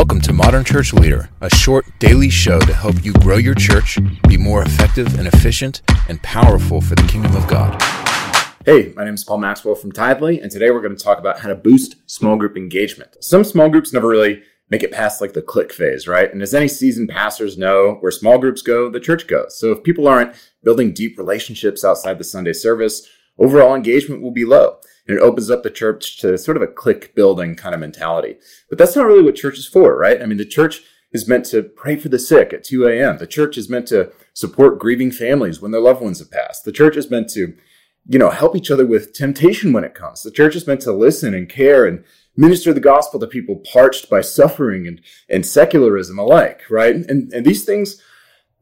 Welcome to Modern Church Leader, a short daily show to help you grow your church, be more effective and efficient, and powerful for the kingdom of God. Hey, my name is Paul Maxwell from Tithely, and today we're going to talk about how to boost small group engagement. Some small groups never really make it past like the clique phase, right? And as any seasoned pastors know, where small groups go, the church goes. So if people aren't building deep relationships outside the Sunday service, overall engagement will be low and it opens up the church to sort of a clique building kind of mentality. But that's not really what church is for, right? I mean, the church is meant to pray for the sick at 2 a.m. The church is meant to support grieving families when their loved ones have passed. The church is meant to, you know, help each other with temptation when it comes. The church is meant to listen and care and minister the gospel to people parched by suffering and, and secularism alike, right? And, and these things,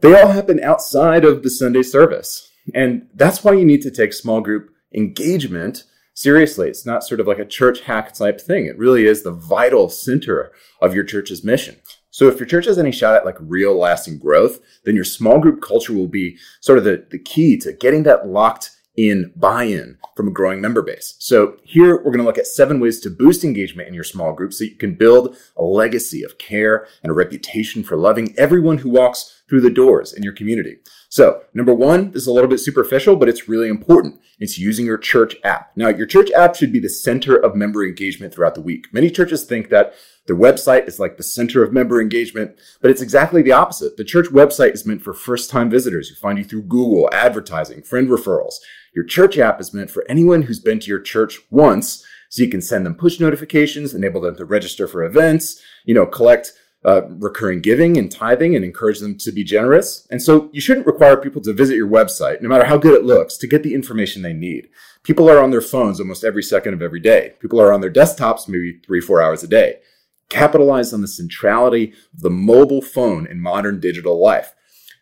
they all happen outside of the Sunday service. And that's why you need to take small group engagement seriously. It's not sort of like a church hack type thing. It really is the vital center of your church's mission. So if your church has any shot at like real lasting growth, then your small group culture will be sort of the, the key to getting that locked in buy-in from a growing member base. So here we're going to look at seven ways to boost engagement in your small group so you can build a legacy of care and a reputation for loving everyone who walks through the doors in your community. So number one, this is a little bit superficial, but it's really important. It's using your church app. Now your church app should be the center of member engagement throughout the week. Many churches think that their website is like the center of member engagement, but it's exactly the opposite. The church website is meant for first time visitors who find you through Google, advertising, friend referrals. Your church app is meant for anyone who's been to your church once, so you can send them push notifications, enable them to register for events, you know, collect uh, recurring giving and tithing and encourage them to be generous. And so you shouldn't require people to visit your website, no matter how good it looks, to get the information they need. People are on their phones almost every second of every day. People are on their desktops maybe three, four hours a day. Capitalize on the centrality of the mobile phone in modern digital life.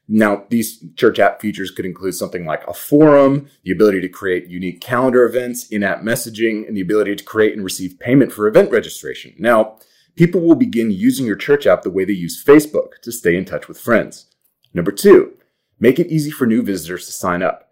Now, these church app features could include something like a forum, the ability to create unique calendar events, in app messaging, and the ability to create and receive payment for event registration. Now, people will begin using your church app the way they use Facebook to stay in touch with friends. Number two, make it easy for new visitors to sign up.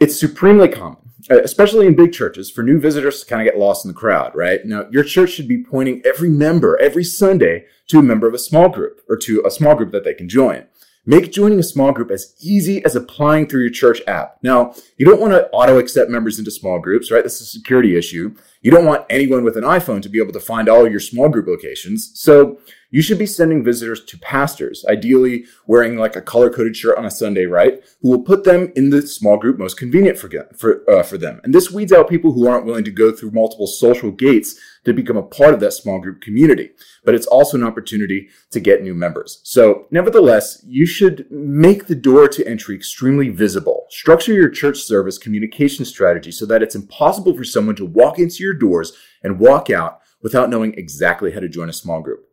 It's supremely common, uh, especially in big churches, for new visitors to kind of get lost in the crowd, right? Now, your church should be pointing every member every Sunday to a member of a small group or to a small group that they can join. Make joining a small group as easy as applying through your church app. Now, you don't want to auto accept members into small groups, right? This is a security issue. You don't want anyone with an iPhone to be able to find all your small group locations. So you should be sending visitors to pastors, ideally wearing like a color coded shirt on a Sunday, right? Who will put them in the small group most convenient for, for, uh, for them. And this weeds out people who aren't willing to go through multiple social gates to become a part of that small group community. But it's also an opportunity to get new members. So nevertheless, you should make the door to entry extremely visible. Structure your church service communication strategy so that it's impossible for someone to walk into your doors and walk out without knowing exactly how to join a small group.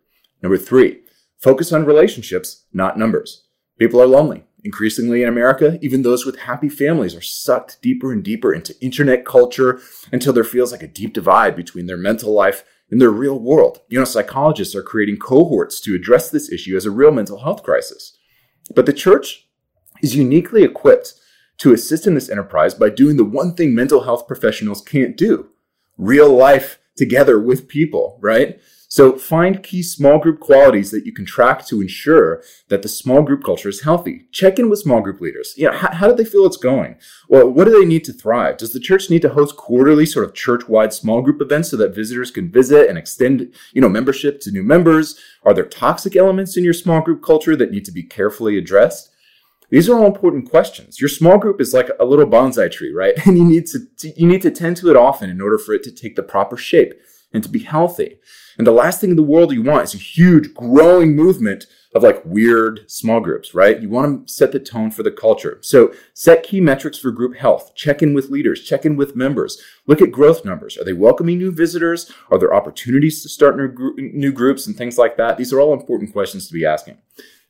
Number three, focus on relationships, not numbers. People are lonely. Increasingly in America, even those with happy families are sucked deeper and deeper into internet culture until there feels like a deep divide between their mental life and their real world. You know, psychologists are creating cohorts to address this issue as a real mental health crisis. But the church is uniquely equipped to assist in this enterprise by doing the one thing mental health professionals can't do real life together with people, right? So find key small group qualities that you can track to ensure that the small group culture is healthy. Check in with small group leaders. You know, how, how do they feel it's going? Well, what do they need to thrive? Does the church need to host quarterly sort of church-wide small group events so that visitors can visit and extend, you know, membership to new members? Are there toxic elements in your small group culture that need to be carefully addressed? These are all important questions. Your small group is like a little bonsai tree, right? And you need to, you need to tend to it often in order for it to take the proper shape and to be healthy. And the last thing in the world you want is a huge growing movement of like weird small groups, right? You want to set the tone for the culture. So set key metrics for group health. Check in with leaders, check in with members. Look at growth numbers. Are they welcoming new visitors? Are there opportunities to start new groups and things like that? These are all important questions to be asking.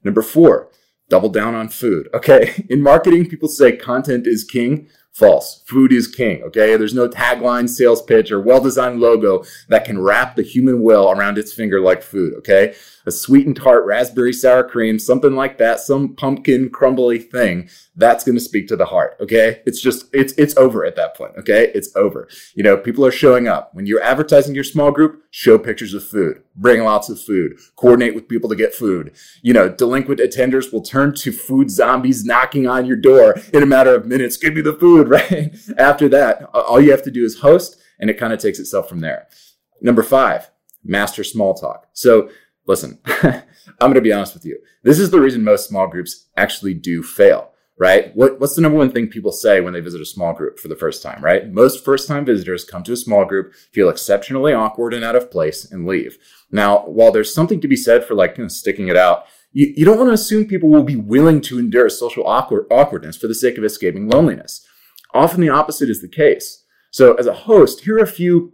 Number four, double down on food. Okay. In marketing, people say content is king. False. Food is king, okay? There's no tagline, sales pitch, or well designed logo that can wrap the human will around its finger like food, okay? A sweet and tart raspberry sour cream, something like that, some pumpkin crumbly thing, that's going to speak to the heart, okay? It's just, it's, it's over at that point, okay? It's over. You know, people are showing up. When you're advertising your small group, show pictures of food, bring lots of food, coordinate with people to get food. You know, delinquent attenders will turn to food zombies knocking on your door in a matter of minutes. Give me the food, right? After that, all you have to do is host and it kind of takes itself from there. Number five, master small talk. So listen, I'm going to be honest with you. This is the reason most small groups actually do fail right? What, what's the number one thing people say when they visit a small group for the first time, right? Most first time visitors come to a small group, feel exceptionally awkward and out of place, and leave. Now, while there's something to be said for like you know, sticking it out, you, you don't want to assume people will be willing to endure social awkward, awkwardness for the sake of escaping loneliness. Often the opposite is the case. So, as a host, here are a few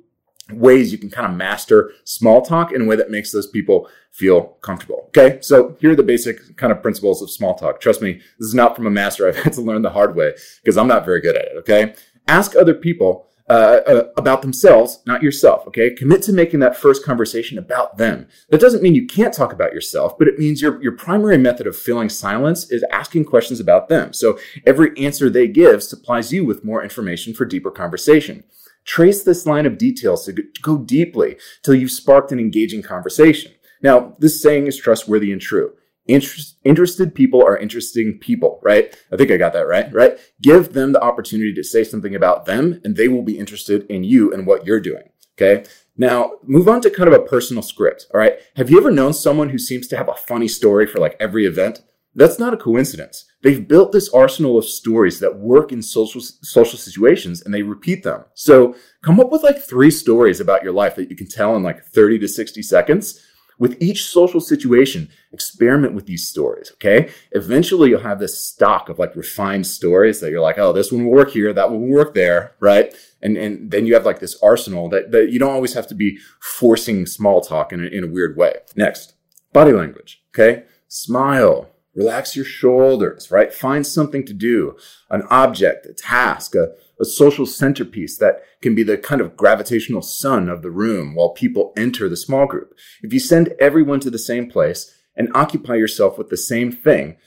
ways you can kind of master small talk in a way that makes those people feel comfortable. Okay. So here are the basic kind of principles of small talk. Trust me, this is not from a master. I've had to learn the hard way because I'm not very good at it. Okay. Ask other people uh, uh, about themselves, not yourself. Okay. Commit to making that first conversation about them. That doesn't mean you can't talk about yourself, but it means your, your primary method of filling silence is asking questions about them. So every answer they give supplies you with more information for deeper conversation. Trace this line of details to go deeply till you've sparked an engaging conversation. Now, this saying is trustworthy and true. Interest, interested people are interesting people, right? I think I got that right, right? Give them the opportunity to say something about them and they will be interested in you and what you're doing. Okay. Now move on to kind of a personal script. All right. Have you ever known someone who seems to have a funny story for like every event? That's not a coincidence. They've built this arsenal of stories that work in social social situations and they repeat them. So come up with like three stories about your life that you can tell in like 30 to 60 seconds. With each social situation, experiment with these stories, okay? Eventually you'll have this stock of like refined stories that you're like, oh, this one will work here, that one will work there, right? And and then you have like this arsenal that, that you don't always have to be forcing small talk in a, in a weird way. Next, body language, okay? Smile, Relax your shoulders, right? Find something to do, an object, a task, a, a social centerpiece that can be the kind of gravitational sun of the room while people enter the small group. If you send everyone to the same place and occupy yourself with the same thing,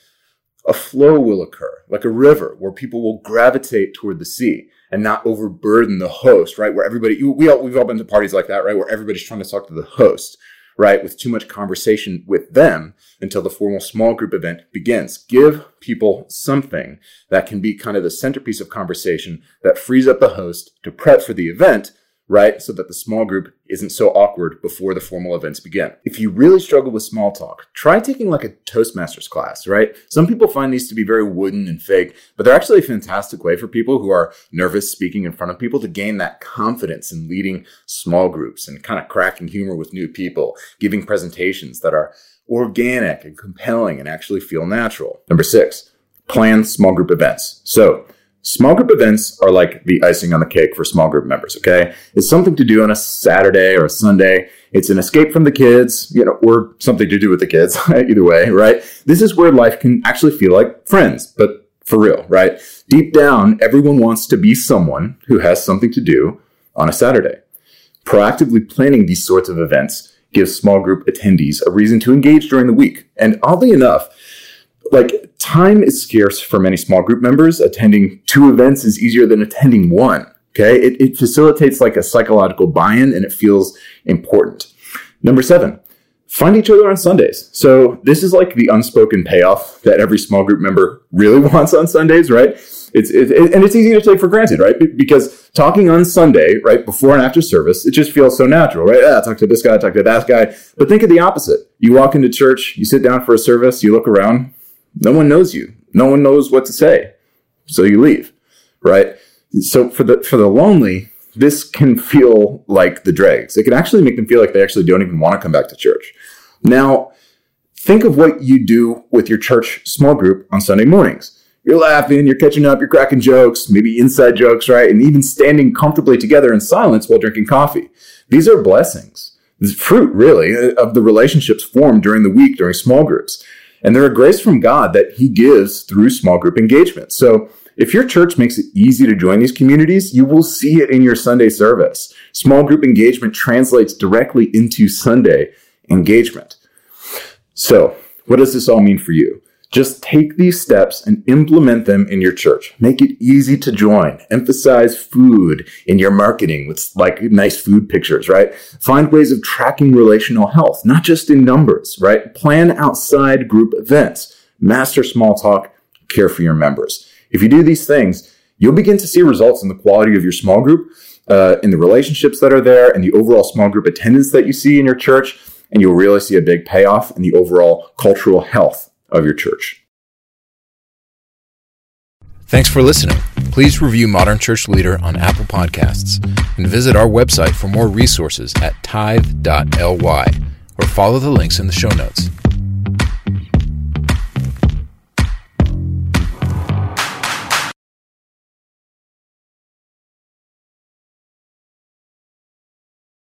a flow will occur, like a river where people will gravitate toward the sea and not overburden the host, right? Where everybody, we all, we've all been to parties like that, right? Where everybody's trying to talk to the host right, with too much conversation with them until the formal small group event begins. Give people something that can be kind of the centerpiece of conversation that frees up the host to prep for the event right? So that the small group isn't so awkward before the formal events begin. If you really struggle with small talk, try taking like a Toastmasters class, right? Some people find these to be very wooden and fake, but they're actually a fantastic way for people who are nervous speaking in front of people to gain that confidence in leading small groups and kind of cracking humor with new people, giving presentations that are organic and compelling and actually feel natural. Number six, plan small group events. So Small group events are like the icing on the cake for small group members, okay? It's something to do on a Saturday or a Sunday. It's an escape from the kids, you know, or something to do with the kids, either way, right? This is where life can actually feel like friends, but for real, right? Deep down, everyone wants to be someone who has something to do on a Saturday. Proactively planning these sorts of events gives small group attendees a reason to engage during the week. And oddly enough, like time is scarce for many small group members. Attending two events is easier than attending one. Okay. It, it facilitates like a psychological buy-in and it feels important. Number seven, find each other on Sundays. So this is like the unspoken payoff that every small group member really wants on Sundays, right? It's, it, and it's easy to take for granted, right? Because talking on Sunday, right, before and after service, it just feels so natural, right? Ah, talk to this guy, talk to that guy. But think of the opposite. You walk into church, you sit down for a service, you look around, no one knows you. No one knows what to say. So you leave, right? So for the, for the lonely, this can feel like the dregs. It can actually make them feel like they actually don't even want to come back to church. Now, think of what you do with your church small group on Sunday mornings. You're laughing, you're catching up, you're cracking jokes, maybe inside jokes, right? And even standing comfortably together in silence while drinking coffee. These are blessings. This fruit, really, of the relationships formed during the week during small groups. And they're a grace from God that He gives through small group engagement. So If your church makes it easy to join these communities, you will see it in your Sunday service. Small group engagement translates directly into Sunday engagement. So, what does this all mean for you? Just take these steps and implement them in your church. Make it easy to join. Emphasize food in your marketing with like nice food pictures, right? Find ways of tracking relational health, not just in numbers, right? Plan outside group events. Master small talk. Care for your members. If you do these things, you'll begin to see results in the quality of your small group, uh, in the relationships that are there, and the overall small group attendance that you see in your church. And you'll really see a big payoff in the overall cultural health of your church. Thanks for listening. Please review Modern Church Leader on Apple Podcasts and visit our website for more resources at tithe.ly or follow the links in the show notes.